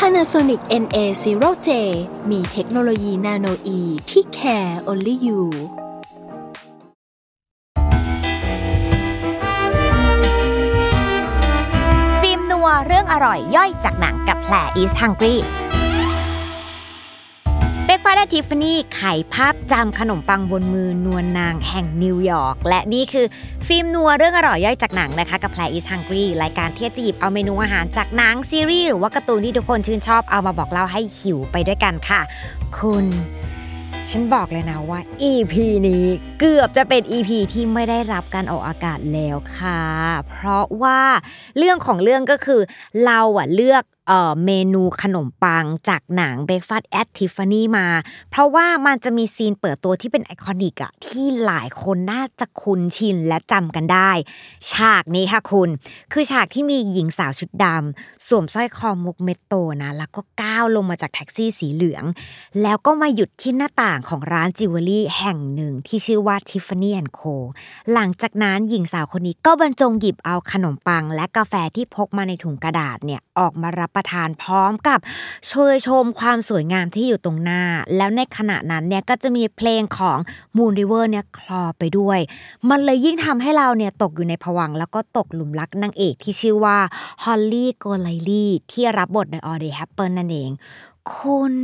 Panasonic NA0J มีเทคโนโลยี nanoe ที่ care only you Film นัวเรื่องอร่อยย่อยจากหนังกับแพร is hungry fast Tiffany ไขภาพจำขนมปังบนมือนวลนางแห่งนิวยอร์ก และนี่คือฟิล์มนัวเรื่องอร่อยย่อยจากหนังนะคะ กับแพร is hungry รายการที่จะหยิบเอาเมนูอาหารจากหนังซีรีส์หรือว่าการ์ตูนที่ทุกคนชื่นชอบเอามาบอกเล่าให้หิวไปด้วยกันค่ะ คุณ ฉันบอกเลยนะว่า EP นี้เกือบจะเป็น EP ที่ไม่ได้รับการออกอากาศแล้วค่ะ เพราะว่าเรื่องของเรื่องก็คือเราอะเลือก เมนูขนมปังจากหนัง Breakfast at Tiffany มา เพราะว่ามันจะมีซีนเปิดตัวที่เป็น iconic อะที่หลายคนน่าจะคุ้นชินและจำกันได้ ฉากนี้ค่ะคุณ คือฉากที่มีหญิงสาวชุดดำสวมสร้อยคอมุกเม็ดโตนะ แล้วก็ก้าวลงมาจากแท็กซี่สีเหลือง แล้วก็มาหยุดที่หน้าต่างของร้านจิวเวลรี่แห่งหนึ่งที่ชื่อว่า Tiffany Co หลังจากนั้นหญิงสาวคนนี้ก็บรรจงหยิบเอาขนมปัง และกาแฟที่พกมาในถุงกระดาษเนี่ยออกมารับประทานพร้อมกับเชยชมความสวยงามที่อยู่ตรงหน้า แล้วในขณะนั้นเนี่ยก็จะมีเพลงของ Moon River เนี่ยคลอไปด้วย มันเลยยิ่งทำให้เราเนี่ยตกอยู่ในภวังค์แล้วก็ตกหลุมรักนางเอกที่ชื่อว่า Holly Golightly ที่รับบทโดย Audrey Hepburn นั่นเอง คุณ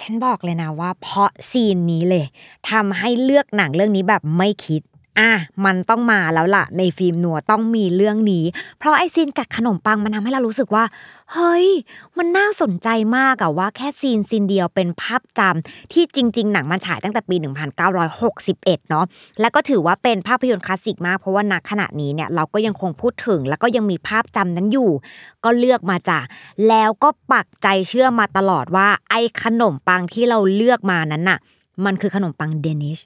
ฉันบอกเลยนะว่าเพราะซีนนี้เลยทำให้เลือกหนังเรื่องนี้แบบไม่คิด อะมันต้องมาแล้วล่ะ ในฟิล์มนัวต้องมีเรื่องนี้ เพราะไอซีนกัดขนมปังมันทำให้เรารู้สึกว่า เฮ้ย มันน่าสนใจมากอะว่าแค่ซีนซีนเดียวเป็นภาพจำที่จริง ๆ หนังมันฉายตั้งแต่ปี 1961 เนาะแล้วก็ถือว่าเป็นภาพยนตร์คลาสสิกมากเพราะว่าณขณะนี้เนี่ยเราก็ยังคงพูดถึง แล้วก็ยังมีภาพจำนั้นอยู่ ก็เลือกมาจ้ะแล้วก็ปักใจเชื่อมาตลอดว่าไอ้ขนมปังที่เราเลือกมานั้นน่ะ มันคือขนมปังเดนิช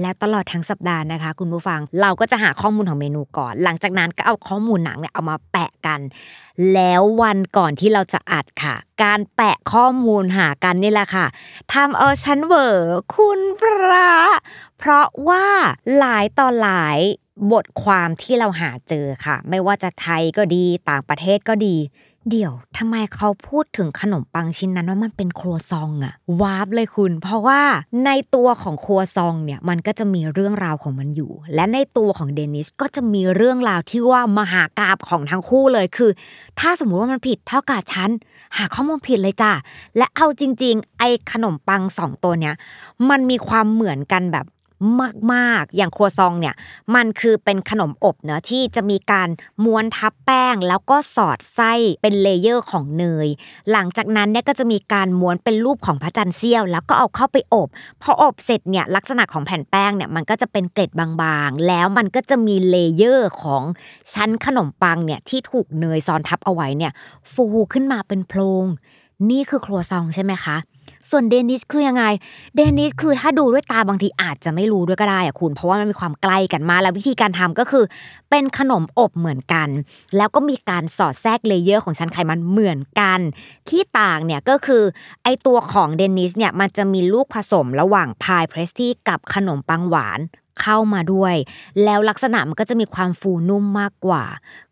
และตลอดทั้งสัปดาห์นะคะ คุณผู้ฟังเราก็จะหาข้อมูลของเมนูก่อน หลังจากนั้นก็เอาข้อมูลหนังเนี่ยเอามาแปะกัน แล้ววันก่อนที่เราจะอัดค่ะ การแปะข้อมูลหากันนี่แหละค่ะทำเอาฉันเวอร์คุณพระเพราะว่าหลายต่อหลายบทความที่เราหาเจอค่ะ ไม่ว่าจะไทยก็ดีต่างประเทศก็ดีเดี๋ยวทำไมเขาพูดถึงขนมปังชิ้นนั้นว่ามันเป็นครัวซองอะวาร์ปเลยคุณ เพราะว่าในตัวของครัวซองเนี่ยมันก็จะมีเรื่องราวของมันอยู่ และในตัวของเดนิสก็จะมีเรื่องราวที่ว่ามหากราบของทั้งคู่เลยคือ ถ้าสมมุติว่ามันผิดเท่ากับฉันหาข้อมูลผิดเลยจ้ะและเอาจริง ๆ ไอ้ขนมปังสองตัวเนี้ยมันมีความเหมือนกันแบบ มากๆ อย่างครัวซองต์เนี่ยมันคือเป็นขนมอบเนอะที่จะมีการม้วนทับแป้ง แล้วก็สอดไส้เป็น layer ของเนย หลังจากนั้นเนี่ยก็จะมีการม้วนเป็นรูปของพระจันทร์เสี้ยว แล้วก็เอาเข้าไปอบพออบเสร็จเนี่ยลักษณะของแผ่นแป้งเนี่ยมันก็จะเป็นเกล็ดบางๆ แล้วมันก็จะมี layer ของชั้นขนมปังเนี่ยที่ถูกเนยซ้อนทับเอาไว้เนี่ยฟูขึ้นมาเป็นโพรงนี่คือครัวซองต์ใช่ไหมคะ ส่วน Danish คือยังไง Danish คือถ้าดูด้วยตาบางทีอาจจะไม่รู้ด้วยก็ได้อะคุณ เพราะว่ามันมีความใกล้กันมาแล้ววิธีการทำก็คือ เป็นขนมอบเหมือนกัน แล้วก็มีการสอดแทรก layer ของชั้นไขมันเหมือนกัน ที่ต่างเนี่ยก็คือไอตัวของ Danish เนี่ยมันจะมีลูกผสมระหว่างพาย pastry กับขนมปังหวาน เข้ามาด้วย แล้วลักษณะมันก็จะมีความฟูนุ่มมากกว่า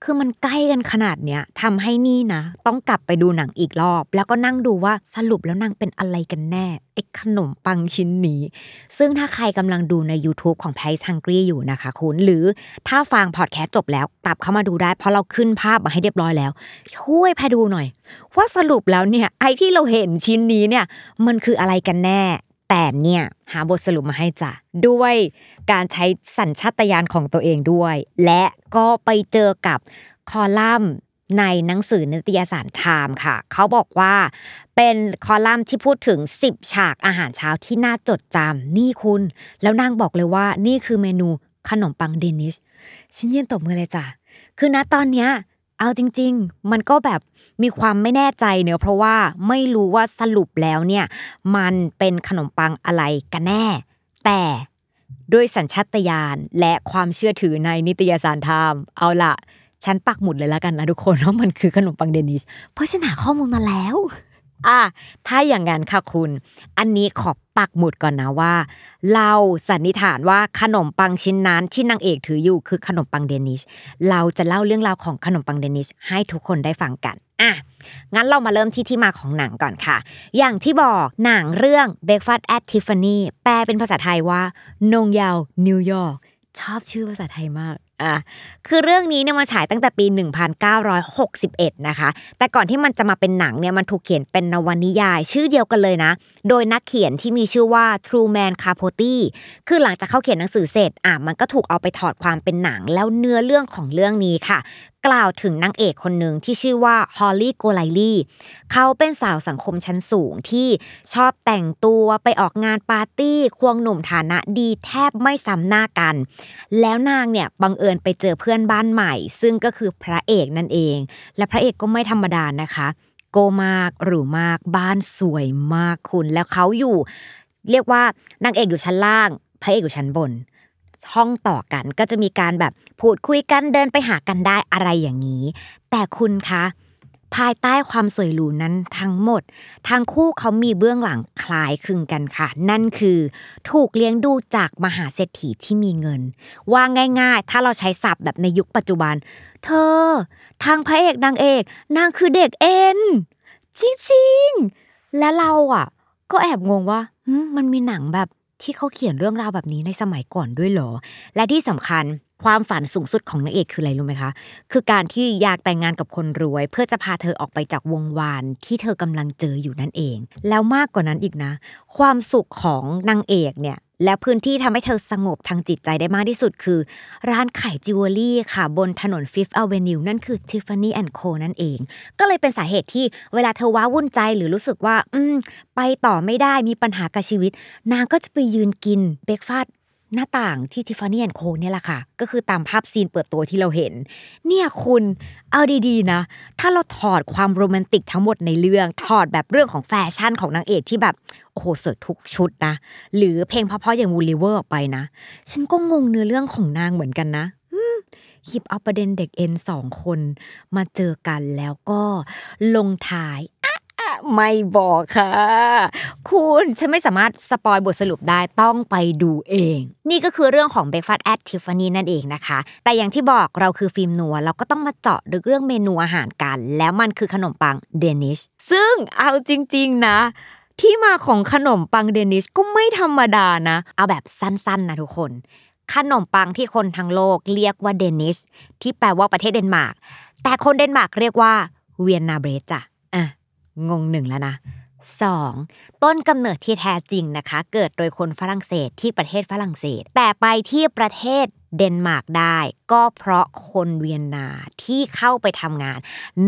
คือมันใกล้กันขนาดเนี้ยทำให้นี่นะ ต้องกลับไปดูหนังอีกรอบ แล้วก็นั่งดูว่าสรุปแล้วนางเป็นอะไรกันแน่ไอ้ขนมปังชิ้นนี้ ซึ่งถ้าใครกำลังดูใน YouTube ของ Price Hungry อยู่นะคะคุณ หรือถ้าฟังพอดแคสต์จบแล้วกลับเข้ามาดูได้ เพราะเราขึ้นภาพมาให้เรียบร้อยแล้ว ช่วยพาดูหน่อย ว่าสรุปแล้วเนี่ยไอ้ที่เราเห็นชิ้นนี้เนี่ยมันคืออะไรกันแน่ แต่เนี่ยหาบทสรุปมาให้จ้ะด้วยการใช้สัญชาตญาณของตัวเองด้วย และก็ไปเจอกับคอลัมน์ในหนังสือนิตยสารไทม์ค่ะ เขาบอกว่าเป็นคอลัมน์ที่พูดถึง 10 ฉากอาหารเช้าที่น่าจดจำนี่คุณ แล้วนางบอกเลยว่านี่คือเมนูขนมปังเดนิชฉันยืนตบมือเลยจ้ะคือณตอนเนี้ย เอาจริง ๆ มันก็แบบมีความไม่แน่ใจเนอะเพราะว่าไม่รู้ว่าสรุปแล้วเนี่ย มันเป็นขนมปังอะไรกันแน่ แต่ด้วยสัญชาตญาณและความเชื่อถือในนิตยสารไทม์เอาละฉันปักหมุดเลยแล้วกันนะทุกคนว่ามันคือขนมปังเดนิชเพราะฉันหาข้อมูลมาแล้ว อะถ้าอย่างนั้นค่ะคุณ อันนี้ขอปักหมุดก่อนนะว่า เราสันนิษฐานว่าขนมปังชิ้นนั้นที่นางเอกถืออยู่คือขนมปังเดนิช เราจะเล่าเรื่องราวของขนมปังเดนิชให้ทุกคนได้ฟังกันอะงั้นเรามาเริ่มที่ที่มาของหนังก่อนค่ะ อย่างที่บอกหนังเรื่อง Breakfast at Tiffany แปลเป็นภาษาไทยว่านงยาวนิวยอร์กชอบชื่อภาษาไทยมาก อะคือเรื่องนี้เนี่ยมาฉายตั้งแต่ปี 1961 นะคะ แต่ก่อนที่มันจะมาเป็นหนังเนี่ยมันถูกเขียนเป็นนวนิยาย ชื่อเดียวกันเลยนะ โดยนักเขียนที่มีชื่อว่า Truman Capote คือหลังจากเขาเขียนหนังสือเสร็จอะมันก็ถูกเอาไปถอดความเป็นหนังแล้วเนื้อเรื่องของเรื่องนี้ค่ะ กล่าวถึงนางเอกคนหนึ่งที่ชื่อว่า Holly Golightly เขาเป็นสาวสังคมชั้นสูงที่ชอบแต่งตัวไปออกงานปาร์ตี้ควงหนุ่มฐานะดีแทบไม่ซ้ำหน้ากัน แล้วนางเนี่ยบังเอิญไปเจอเพื่อนบ้านใหม่ ซึ่งก็คือพระเอกนั่นเอง และพระเอกก็ไม่ธรรมดานะคะ โก้มากหรูมากบ้านสวยมากคุณแล้วเขาอยู่ เรียกว่านางเอกอยู่ชั้นล่าง พระเอกอยู่ชั้นบน ห้องต่อกัน ก็จะมีการแบบพูดคุยกันเดินไปหากันได้อะไรอย่างนี้ แต่คุณคะภายใต้ความสวยหรูนั้นทั้งหมดทั้งคู่เขามีเบื้องหลังคล้ายคลึงกันค่ะ นั่นคือถูกเลี้ยงดูจากมหาเศรษฐีที่มีเงิน ว่าง่ายๆ ถ้าเราใช้ศัพท์แบบในยุคปัจจุบัน เธอ ทางพระเอกนางเอก นางคือเด็กเอ็นจริงๆ และเราอะ ก็แอบงงว่ามันมีหนังแบบ ที่เขาเขียนเรื่องราวแบบนี้ในสมัยก่อนด้วยเหรอ และที่สำคัญความฝันสูงสุดของนางเอกคืออะไรรู้ไหมคะ คือการที่อยากแต่งงานกับคนรวย เพื่อจะพาเธอออกไปจากวงวานที่เธอกำลังเจออยู่นั่นเอง แล้วมากกว่านั้นอีกนะ ความสุขของนางเอกเนี่ย และพื้นที่ทำให้เธอสงบทางจิตใจได้มากที่สุดคือ ร้านขายจิวเวลรี่ค่ะบนถนน Fifth Avenue นั่นคือ Tiffany Co นั่นเอง ก็เลยเป็นสาเหตุที่เวลาเธอว้าวุ่นใจหรือรู้สึกว่า อืม ไปต่อไม่ได้มีปัญหากับชีวิต นางก็จะไปยืนกิน breakfast หน้าต่างที่ Tiffany Co เนี่ยแหละค่ะ ก็คือตามภาพซีนเปิดตัวที่เราเห็น เนี่ยคุณเอาดีๆนะ ถ้าเราถอดความโรแมนติกทั้งหมดในเรื่อง ถอดแบบเรื่องของแฟชั่นของนางเอกที่แบบ โอ้โหสวยทุกชุดนะ หรือเพลงเพราะๆอย่างวูลิเวอร์ออกไปนะ ฉันก็งงเนื้อเรื่องของนางเหมือนกันนะหยิบเอาประเด็นเด็กเอ็นสองคน มาเจอกันแล้วก็ลงท้ายอะอะ ไม่บอกค่ะ คุณฉันไม่สามารถ spoil บทสรุปได้ต้องไปดูเอง นี่ก็คือเรื่องของ Breakfast at Tiffany นั่นเองนะคะ แต่อย่างที่บอกเราคือฟิล์มนัวเราก็ต้องมาเจาะเรื่องเมนูอาหารกัน แล้วมันคือขนมปัง Danishซึ่งเอาจริง ๆนะที่มาของขนมปัง Danish ก็ไม่ธรรมดานะ เอาแบบสั้นๆนะทุกคน ขนมปังที่คนทั้งโลกเรียกว่า Danish ที่แปลว่าประเทศเดนมาร์ก แต่คนเดนมาร์กเรียกว่า Vienna bread จ้ะ งงหนึ่งแล้วนะ 2. ต้นกำเนิดที่แท้จริงนะคะ เกิดโดยคนฝรั่งเศสที่ประเทศฝรั่งเศส แต่ไปที่ประเทศเดนมาร์กได้ ก็เพราะคนเวียนนาที่เข้าไปทำงาน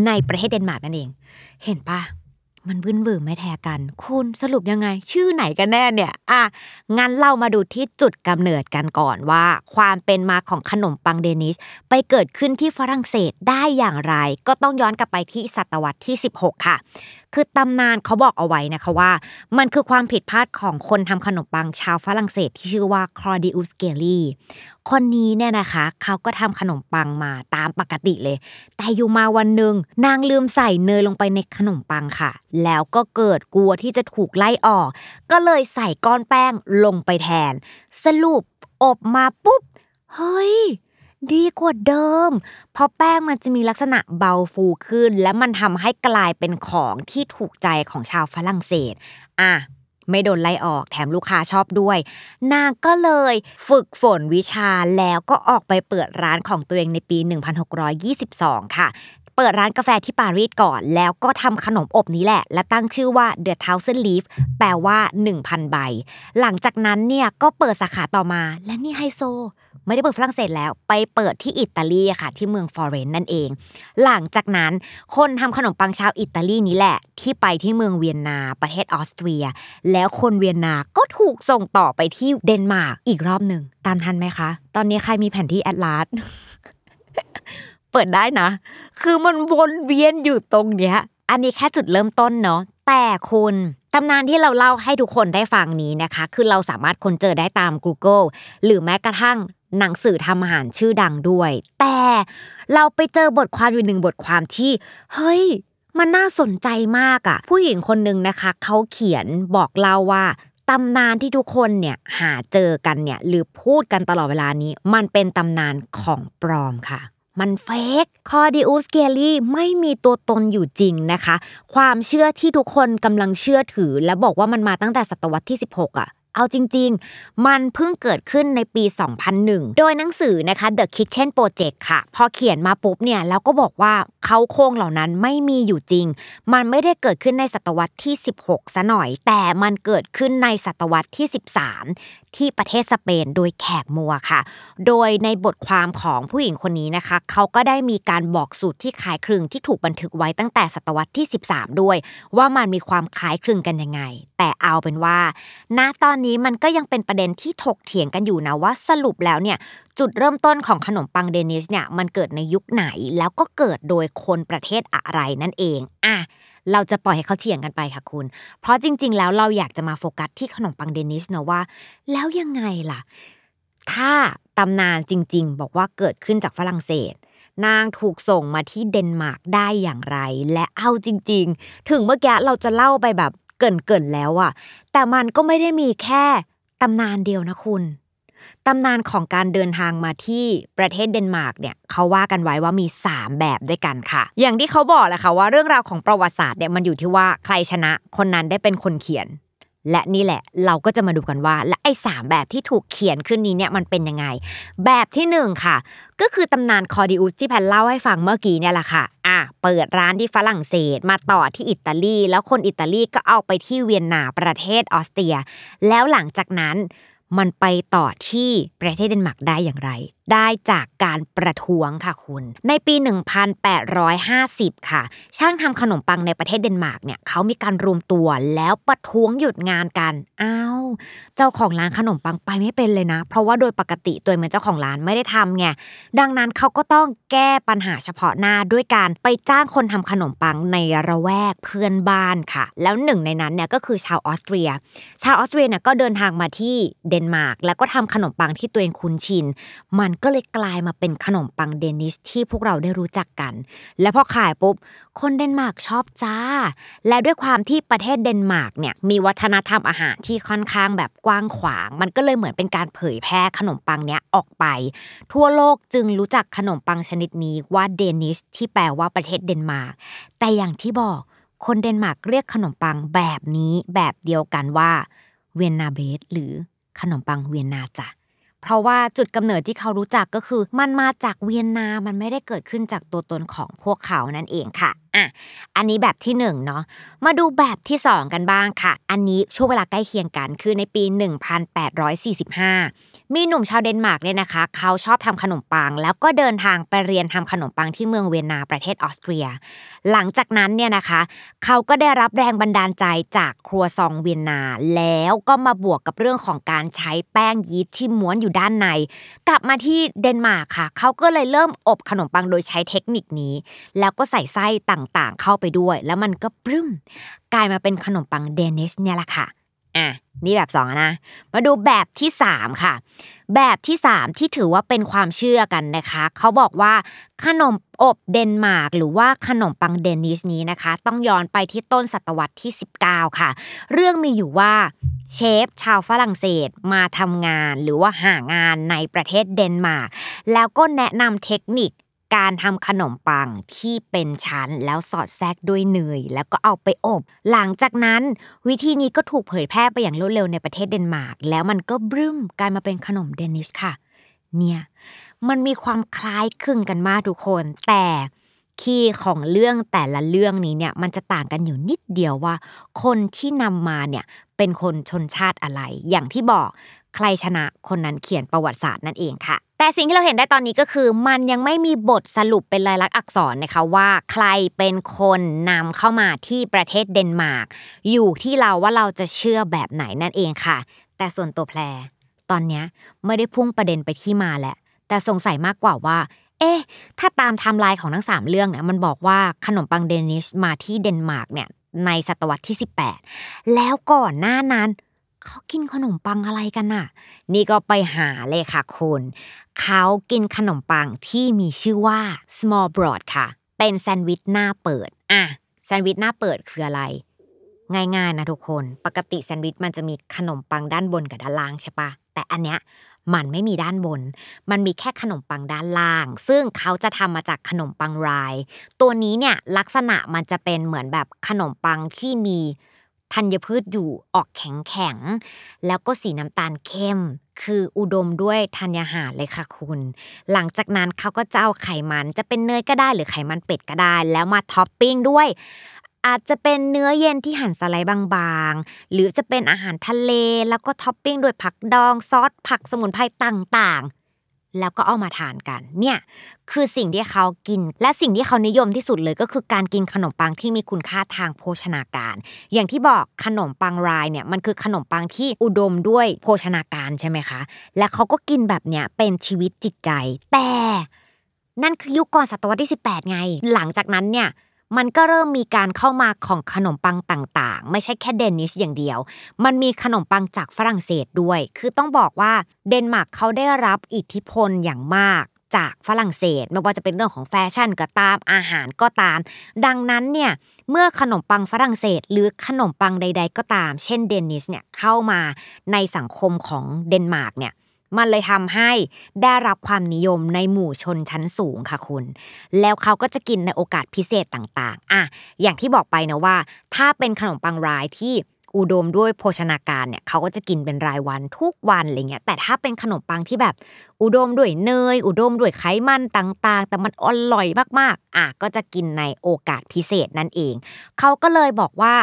ในประเทศเดนมาร์กนั่นเอง เห็นปะมันบึ้นบือไม่แท้กัน คุณสรุปยังไง ชื่อไหนกันแน่เนี่ย อะ งั้นเรามาดูที่จุดกำเนิดกันก่อนว่า ความเป็นมาของขนมปังเดนิช ไปเกิดขึ้นที่ฝรั่งเศสได้อย่างไร ก็ต้องย้อนกลับไปที่ศตวรรษที่ 16 ค่ะ คือตำนานเขาบอกเอาไว้นะคะว่า มันคือความผิดพลาดของคนทำขนมปังชาวฝรั่งเศสที่ชื่อว่าคลอดิอุสเกลลี่คนนี้เนี่ยนะคะเขาก็ทำขนมปังมาตามปกติเลย แต่อยู่มาวันหนึ่งนางลืมใส่เนยลงไปในขนมปังค่ะ แล้วก็เกิดกลัวที่จะถูกไล่ออก ก็เลยใส่ก้อนแป้งลงไปแทน สรุปอบมาปุ๊บ เฮ้ย ดีกว่าเดิม เพราะแป้งมันจะมีลักษณะเบาฟูขึ้น และมันทำให้กลายเป็นของที่ถูกใจของชาวฝรั่งเศส อะไม่โดนไล่ออกแถมลูกค้าชอบด้วย นางก็เลยฝึกฝนวิชาแล้วก็ออกไปเปิดร้านของตัวเองในปี 1622 ค่ะ เปิดร้านกาแฟที่ปารีสก่อน แล้วก็ทำขนมอบนี้แหละ และตั้งชื่อว่า The Thousand Leaf แปลว่า 1,000 ใบ หลังจากนั้นเนี่ยก็เปิดสาขาต่อมา และนี่ไฮโซ ไม่ได้เปิดฝรั่งเศสแล้ว ไปเปิดที่อิตาลีค่ะ ที่เมืองฟลอเรนซ์นั่นเอง หลังจากนั้นคนทำขนมปังชาวอิตาลีนี้แหละ ที่ไปที่เมืองเวียนนาประเทศออสเตรีย แล้วคนเวียนนาก็ถูกส่งต่อไปที่เดนมาร์กอีกรอบหนึ่งตามทันไหมคะ ตอนนี้ใครมีแผนที่แอตลาส เปิดได้นะ คือมันวนเวียนอยู่ตรงเนี้ย อันนี้แค่จุดเริ่มต้นเนาะแต่คุณตำนานที่เราเล่าให้ทุกคนได้ฟังนี้นะคะ คือเราสามารถค้นเจอได้ตาม Google หรือแม้กระทั่งหนังสือทำอาหารชื่อดังด้วย แต่เราไปเจอบทความอยู่หนึ่งบทความที่ เฮ้ย มันน่าสนใจมากอะผู้หญิงคนหนึ่งนะคะเขาเขียนบอกเล่าว่าตำนานที่ทุกคนเนี่ยหาเจอกันเนี่ยหรือพูดกันตลอดเวลานี้ มันเป็นตำนานของปลอมค่ะ มันเฟกคอดิอุสเกลี่ไม่มีตัวตนอยู่จริงนะคะ ความเชื่อที่ทุกคนกำลังเชื่อถือ และบอกว่ามันมาตั้งแต่ศตวรรษที่ 16อะ เอาจริง ๆ มันเพิ่งเกิดขึ้นในปี 2001 โดยหนังสือนะคะ The Kitchen Project ค่ะ พอเขียนมาปุ๊บเนี่ยแล้วก็บอกว่าเขาโครงเหล่านั้นไม่มีอยู่จริง มันไม่ได้เกิดขึ้นในศตวรรษที่ 16 ซะหน่อย แต่มันเกิดขึ้นในศตวรรษที่ 13 ที่ประเทศสเปนโดยแขกมัวค่ะ โดยในบทความของผู้หญิงคนนี้นะคะ เขาก็ได้มีการบอกสูตรที่คล้ายคลึงที่ถูกบันทึกไว้ตั้งแต่ศตวรรษที่ 13 ด้วย ว่ามันมีความคล้ายคลึงกันยังไง แต่เอาเป็นว่าณตอนนี้มันก็ยังเป็นประเด็นที่ถกเถียงกันอยู่นะว่าสรุปแล้วเนี่ยจุดเริ่มต้นของขนมปังเดนิชเนี่ยมันเกิดในยุคไหนแล้วก็เกิดโดยคนประเทศอะไรนั่นเองอะเราจะปล่อยให้เขาเถียงกันไปค่ะคุณ เพราะจริง ๆ แล้วเราอยากจะมาโฟกัสที่ขนมปังเดนิชนะว่า แล้วยังไงล่ะ ถ้าตำนานจริง ๆ บอกว่าเกิดขึ้นจากฝรั่งเศส นางถูกส่งมาที่เดนมาร์กได้อย่างไร และเอาจริง ๆ ถึงเมื่อกี้เราจะเล่าไปแบบ เกินๆแล้วอะแต่มันก็ไม่ได้มีแค่ตำนานเดียวนะคุณตำนานของการเดินทางมาที่ประเทศเดนมาร์กเนี่ยเขาว่ากันไว้ว่ามี 3 แบบด้วยกันค่ะ อย่างที่เขาบอกแหละค่ะว่าเรื่องราวของประวัติศาสตร์เนี่ยมันอยู่ที่ว่าใครชนะคนนั้นได้เป็นคนเขียน และนี่แหละเราก็จะมาดูกันว่า และไอ้สามแบบที่ถูกเขียนขึ้นนี้เนี่ยมันเป็นยังไง แบบที่หนึ่งค่ะ ก็คือตำนานคลอดิอุสที่แพรเล่าให้ฟังเมื่อกี้เนี่ยแหละค่ะ อะเปิดร้านที่ฝรั่งเศสมาต่อที่อิตาลี แล้วคนอิตาลีก็เอาไปที่เวียนนาประเทศออสเตรีย แล้วหลังจากนั้นมันไปต่อที่ประเทศเดนมาร์กได้อย่างไร ได้จากการประท้วงค่ะคุณ ในปี 1850 ค่ะ ช่างทำขนมปังในประเทศเดนมาร์กเนี่ยเขามีการรวมตัวแล้วประท้วงหยุดงานกันอ้าวเจ้าของร้านขนมปังไปไม่เป็นเลยนะ เพราะว่าโดยปกติตัวเหมือนเจ้าของร้านไม่ได้ทำไงดังนั้นเขาก็ต้องแก้ปัญหาเฉพาะหน้าด้วยการไปจ้างคนทำขนมปังในละแวกเพื่อนบ้านค่ะ แล้วหนึ่งในนั้นเนี่ยก็คือชาวออสเตรีย ชาวออสเตรียเนี่ยก็เดินทางมาที่เดนมาร์กแล้วก็ทำขนมปังที่ตัวเองคุ้นชิน มันก็เลยกลายมาเป็นขนมปังเดนิชที่พวกเราได้รู้จักกัน และพอขายปุ๊บ คนเดนมาร์กชอบจ้า และด้วยความที่ประเทศเดนมาร์กเนี่ยมีวัฒนธรรมอาหารที่ค่อนข้างแบบกว้างขวาง มันก็เลยเหมือนเป็นการเผยแพร่ขนมปังเนี้ยออกไป ทั่วโลกจึงรู้จักขนมปังชนิดนี้ว่าเดนิชที่แปลว่าประเทศเดนมาร์กแต่อย่างที่บอกคนเดนมาร์กเรียกขนมปังแบบนี้แบบเดียวกันว่า Vienna Bread หรือขนมปังเวียนนาจ้ะ เพราะว่าจุดกำเนิดที่เขารู้จักก็คือ มันมาจากเวียนนา มันไม่ได้เกิดขึ้นจากตัวตนของพวกเขานั่นเองค่ะอะอันนี้แบบที่หนึ่งเนาะมาดูแบบที่สองกันบ้างค่ะ อันนี้ช่วงเวลาใกล้เคียงกันคือในปี 1845 มีหนุ่มชาวเดนมาร์กเนี่ยนะคะ เขาชอบทำขนมปัง แล้วก็เดินทางไปเรียนทำขนมปังที่เมืองเวียนนาประเทศออสเตรีย หลังจากนั้นเนี่ยนะคะ เขาก็ได้รับแรงบันดาลใจจากครัวซองต์เวียนนา แล้วก็มาบวกกับเรื่องของการใช้แป้งยีสต์ที่ม้วนอยู่ด้านใน กลับมาที่เดนมาร์กค่ะ เขาก็เลยเริ่มอบขนมปังโดยใช้เทคนิคนี้ แล้วก็ใส่ไส้ต่างๆ เข้าไปด้วย แล้วมันก็ปรึ้มกลายมาเป็นขนมปังเดนิชเนี่ยแหละค่ะอะนี่แบบสองนะมาดูแบบที่สามค่ะ แบบที่สามที่ถือว่าเป็นความเชื่อกันนะคะ เขาบอกว่าขนมอบเดนมาร์กหรือว่าขนมปังเดนิชนี้นะคะ ต้องย้อนไปที่ต้นศตวรรษที่ 19 ค่ะ เรื่องมีอยู่ว่าเชฟชาวฝรั่งเศสมาทำงานหรือว่าหางานในประเทศเดนมาร์กแล้วก็แนะนำเทคนิค การทำขนมปังที่เป็นชั้นแล้วสอดแทรกด้วยเนยแล้วก็เอาไปอบ หลังจากนั้น วิธีนี้ก็ถูกเผยแพร่ไปอย่างรวดเร็วในประเทศเดนมาร์กแล้วมันก็บรึ้มกลายมาเป็นขนมเดนิชค่ะ เนี่ยมันมีความคล้ายคลึงกันมากทุกคน แต่คีย์ของเรื่องแต่ละเรื่องนี้เนี่ยมันจะต่างกันอยู่นิดเดียวว่า คนที่นำมาเนี่ยเป็นคนชนชาติอะไร อย่างที่บอกใครชนะคนนั้นเขียนประวัติศาสตร์นั่นเองค่ะ แต่สิ่งที่เราเห็นได้ตอนนี้ก็คือ มันยังไม่มีบทสรุปเป็นลายลักษณ์อักษรนะคะว่าใครเป็นคนนำเข้ามาที่ประเทศเดนมาร์กอยู่ที่เราว่าเราจะเชื่อแบบไหนนั่นเองค่ะ แต่ส่วนตัวแพรตอนนี้ไม่ได้พุ่งประเด็นไปที่มาแหละ แต่สงสัยมากกว่าว่า เอ๊ะ ถ้าตามไทม์ไลน์ของทั้งสามเรื่องเนี่ยมันบอกว่าขนมปังเดนิชมาที่เดนมาร์กเนี่ยในศตวรรษที่ 18 แล้วก่อนหน้านั้น เขากินขนมปังอะไรกันน่ะ นี่ก็ไปหาเลยค่ะคุณ เขากินขนมปังที่มีชื่อว่า small broad ค่ะ เป็นแซนด์วิชหน้าเปิด อะ แซนด์วิชหน้าเปิดคืออะไร ง่ายๆนะทุกคน ปกติแซนด์วิชมันจะมีขนมปังด้านบนกับด้านล่างใช่ปะ แต่อันเนี้ยมันไม่มีด้านบน มันมีแค่ขนมปังด้านล่าง ซึ่งเขาจะทำมาจากขนมปังราย ตัวนี้เนี่ยลักษณะมันจะเป็นเหมือนแบบขนมปังที่มี ธัญพืชอยู่ออกแข็งแข็งแล้วก็สีน้ำตาลเข้ม คืออุดมด้วยธัญญาหารเลยค่ะคุณ หลังจากนั้นเขาก็จะเอาไขมันจะเป็นเนยก็ได้หรือไขมันเป็ดก็ได้ แล้วมาท็อปปิ้งด้วย อาจจะเป็นเนื้อเย็นที่หั่นสไลด์บางๆ หรือจะเป็นอาหารทะเลแล้วก็ท็อปปิ้งด้วยผักดองซอสผักสมุนไพรต่าง แล้วก็เอามาทานกัน เนี่ยคือสิ่งที่เขากิน และสิ่งที่เขานิยมที่สุดเลยก็คือการกินขนมปังที่มีคุณค่าทางโภชนาการ อย่างที่บอกขนมปังรายเนี่ยมันคือขนมปังที่อุดมด้วยโภชนาการใช่ไหมคะ และเขาก็กินแบบเนี้ยเป็นชีวิตจิตใจ แต่ นั่นคือยุคก่อนศตวรรษที่ 18 ไง หลังจากนั้นเนี่ย มันก็เริ่มมีการเข้ามาของขนมปังต่างๆ ไม่ใช่แค่เดนิชอย่างเดียว มันมีขนมปังจากฝรั่งเศสด้วย คือต้องบอกว่าเดนมาร์กเขาได้รับอิทธิพลอย่างมากจากฝรั่งเศส ไม่ว่าจะเป็นเรื่องของแฟชั่นก็ตามอาหารก็ตาม ดังนั้นเนี่ยเมื่อขนมปังฝรั่งเศส หรือขนมปังใด ๆ ก็ตาม เช่นเดนิชเนี่ยเข้ามาในสังคมของเดนมาร์กเนี่ย มันเลยทำให้ได้รับความนิยมในหมู่ชนชั้นสูงค่ะคุณ แล้วเขาก็จะกินในโอกาสพิเศษต่างๆ อะ อย่างที่บอกไปนะว่า ถ้าเป็นขนมปังรายที่ อุดมด้วยโภชนาการเนี่ยเขาก็จะกินเป็นรายวันทุกวันอะไรเงี้ยแต่ถ้าเป็นขนมปังที่แบบอุดมด้วยเนย อุดมด้วยไขมันต่างๆ แต่มันอร่อยมากๆอะก็จะกินในโอกาสพิเศษนั่นเอง เขาก็เลยบอกว่า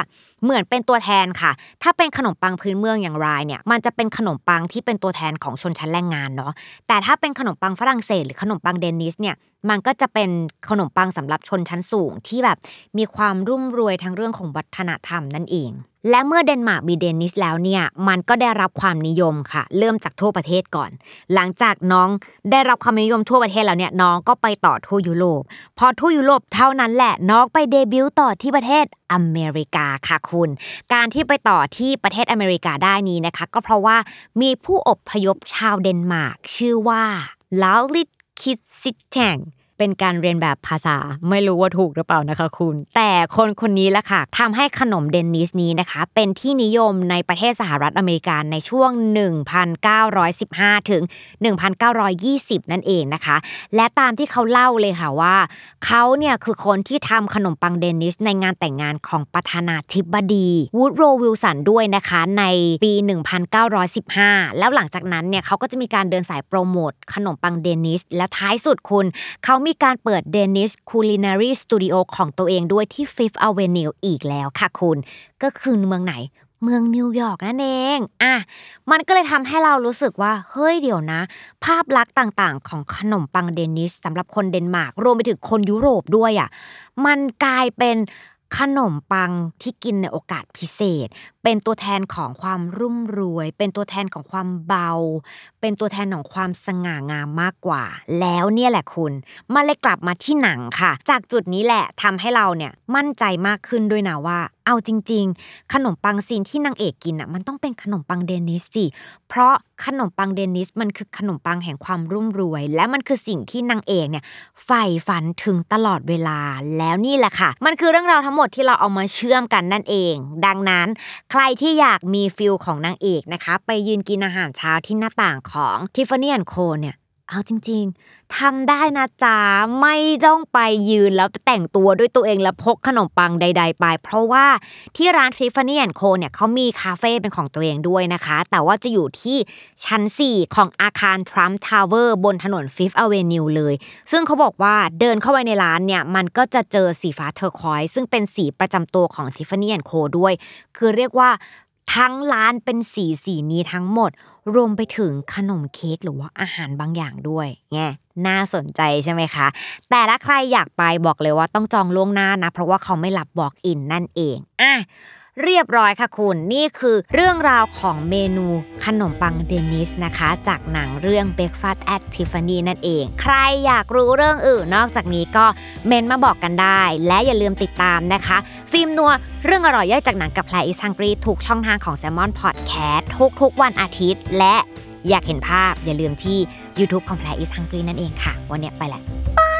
เหมือนเป็นตัวแทนค่ะ ถ้าเป็นขนมปังพื้นเมืองอย่างรายเนี่ยมันจะเป็นขนมปังที่เป็นตัวแทนของชนชั้นแรงงานเนาะแต่ถ้าเป็นขนมปังฝรั่งเศสหรือขนมปังเดนิสเนี่ยมันก็จะเป็นขนมปังสำหรับชนชั้นสูงที่แบบมีความรุ่มรวยทั้งเรื่องของวัฒนธรรมนั่นเอง และเมื่อเดนมาร์กมีเดนิสแล้วเนี่ยมันก็ได้รับความนิยมค่ะ เริ่มจากทั่วประเทศก่อน หลังจากน้องได้รับความนิยมทั่วประเทศแล้วเนี่ยน้องก็ไปต่อทั่วยุโรป พอทั่วยุโรปเท่านั้นแหละน้องไปเดบิวต์ต่อที่ประเทศอเมริกาค่ะคุณ การที่ไปต่อที่ประเทศอเมริกาได้นี้นะคะ ก็เพราะว่ามีผู้อบพยพชาวเดนมาร์กชื่อว่าลาลิตคิดซิแจง เป็นการเรียนแบบภาษาไม่รู้ว่าถูกหรือเปล่านะคะคุณ แต่คนคนนี้แหละค่ะทำให้ขนมเดนนิสนี้นะคะ เป็นที่นิยมในประเทศสหรัฐอเมริกาในช่วง 1915 ถึง 1920 นั่นเองนะคะ และตามที่เขาเล่าเลยค่ะว่าเขาเนี่ยคือคนที่ทำขนมปังเดนิสในงานแต่งงานของประธานาธิบดีวูดโรวิลสันด้วยนะคะในปี 1915 แล้วหลังจากนั้นเนี่ยเขาก็จะมีการเดินสายโปรโมทขนมปังเดนิสแล้วท้ายสุดคุณเขามีการเปิด Danish Culinary Studio ของตัวเองด้วยที่ Fifth Avenue อีกแล้วค่ะคุณ ก็คือเมืองไหน เมืองนิวยอร์กนั่นเอง อะ มันก็เลยทำให้เรารู้สึกว่า เฮ้ยเดี๋ยวนะ ภาพลักษณ์ต่างๆ ของขนมปังเดนิชสำหรับคนเดนมาร์กรวมไปถึงคนยุโรปด้วยอะ มันกลายเป็น ขนมปังที่กินในโอกาสพิเศษ เป็นตัวแทนของความรุ่มรวย เป็นตัวแทนของความเบา เป็นตัวแทนของความสง่างามมากกว่า แล้วเนี่ยแหละคุณมันเลยกลับมาที่หนังค่ะ จากจุดนี้แหละทำให้เราเนี่ยมั่นใจมากขึ้นด้วยนะว่า เอาจริง ๆ ขนมปังซีนที่นางเอกกินอะมันต้องเป็นขนมปังเดนิสสิเพราะขนมปังเดนิสมันคือขนมปังแห่งความรุ่มรวย และมันคือสิ่งที่นางเอกเนี่ยใฝ่ฝันถึงตลอดเวลาแล้วนี่แหละค่ะ มันคือเรื่องราวทั้งหมดที่เราเอามาเชื่อมกันนั่นเอง ดังนั้น ใครที่อยากมีฟิลของนางเอกนะคะ ไปยืนกินอาหารเช้าที่หน้าต่างของทิฟฟานี่แอนโคเนี่ย เอาจริง ๆทำได้นะจ๊ะไม่ต้องไปยืนแล้วแต่งตัวด้วยตัวเองแล้วพกขนมปังใด ๆ ไป เพราะว่าที่ร้าน Tiffany Co เนี่ยเขามีคาเฟ่เป็นของตัวเองด้วยนะคะ แต่ว่าจะอยู่ที่ชั้น 4 ของอาคาร Trump Tower บนถนน Fifth Avenue เลย ซึ่งเขาบอกว่าเดินเข้าไปในร้านเนี่ย มันก็จะเจอสีฟ้า turquoise ซึ่งเป็นสีประจำตัวของ Tiffany & Co ด้วย คือเรียกว่า ทั้งร้านเป็นสีสีนี้ทั้งหมด รวมไปถึงขนมเค้กหรือว่าอาหารบางอย่างด้วยไงน่าสนใจใช่ไหมคะ แต่ถ้าใครอยากไปบอกเลยว่าต้องจองล่วงหน้านะ เพราะว่าเขาไม่รับ walk-in นั่นเองอะ เรียบร้อยค่ะคุณนี่คือเรื่องราวของเมนูขนมปังเดนิชนะคะ จากหนังเรื่อง Breakfast at Tiffany นั่นเอง ใครอยากรู้เรื่องอื่นนอกจากนี้ก็เมนมาบอกกันได้ และอย่าลืมติดตามนะคะ ฟิล์มนัวเรื่องอร่อยย่อยจากหนังกับแพลอิสังกรีทุกช่องทางของ s ซ l m o n Podcast ทุกๆวันอาทิตย์ และอยากเห็นภาพอย่าลืมที่ YouTube ของแพลอิสังกรีนั่นเองค่ะ วันนี้ไปแหละบ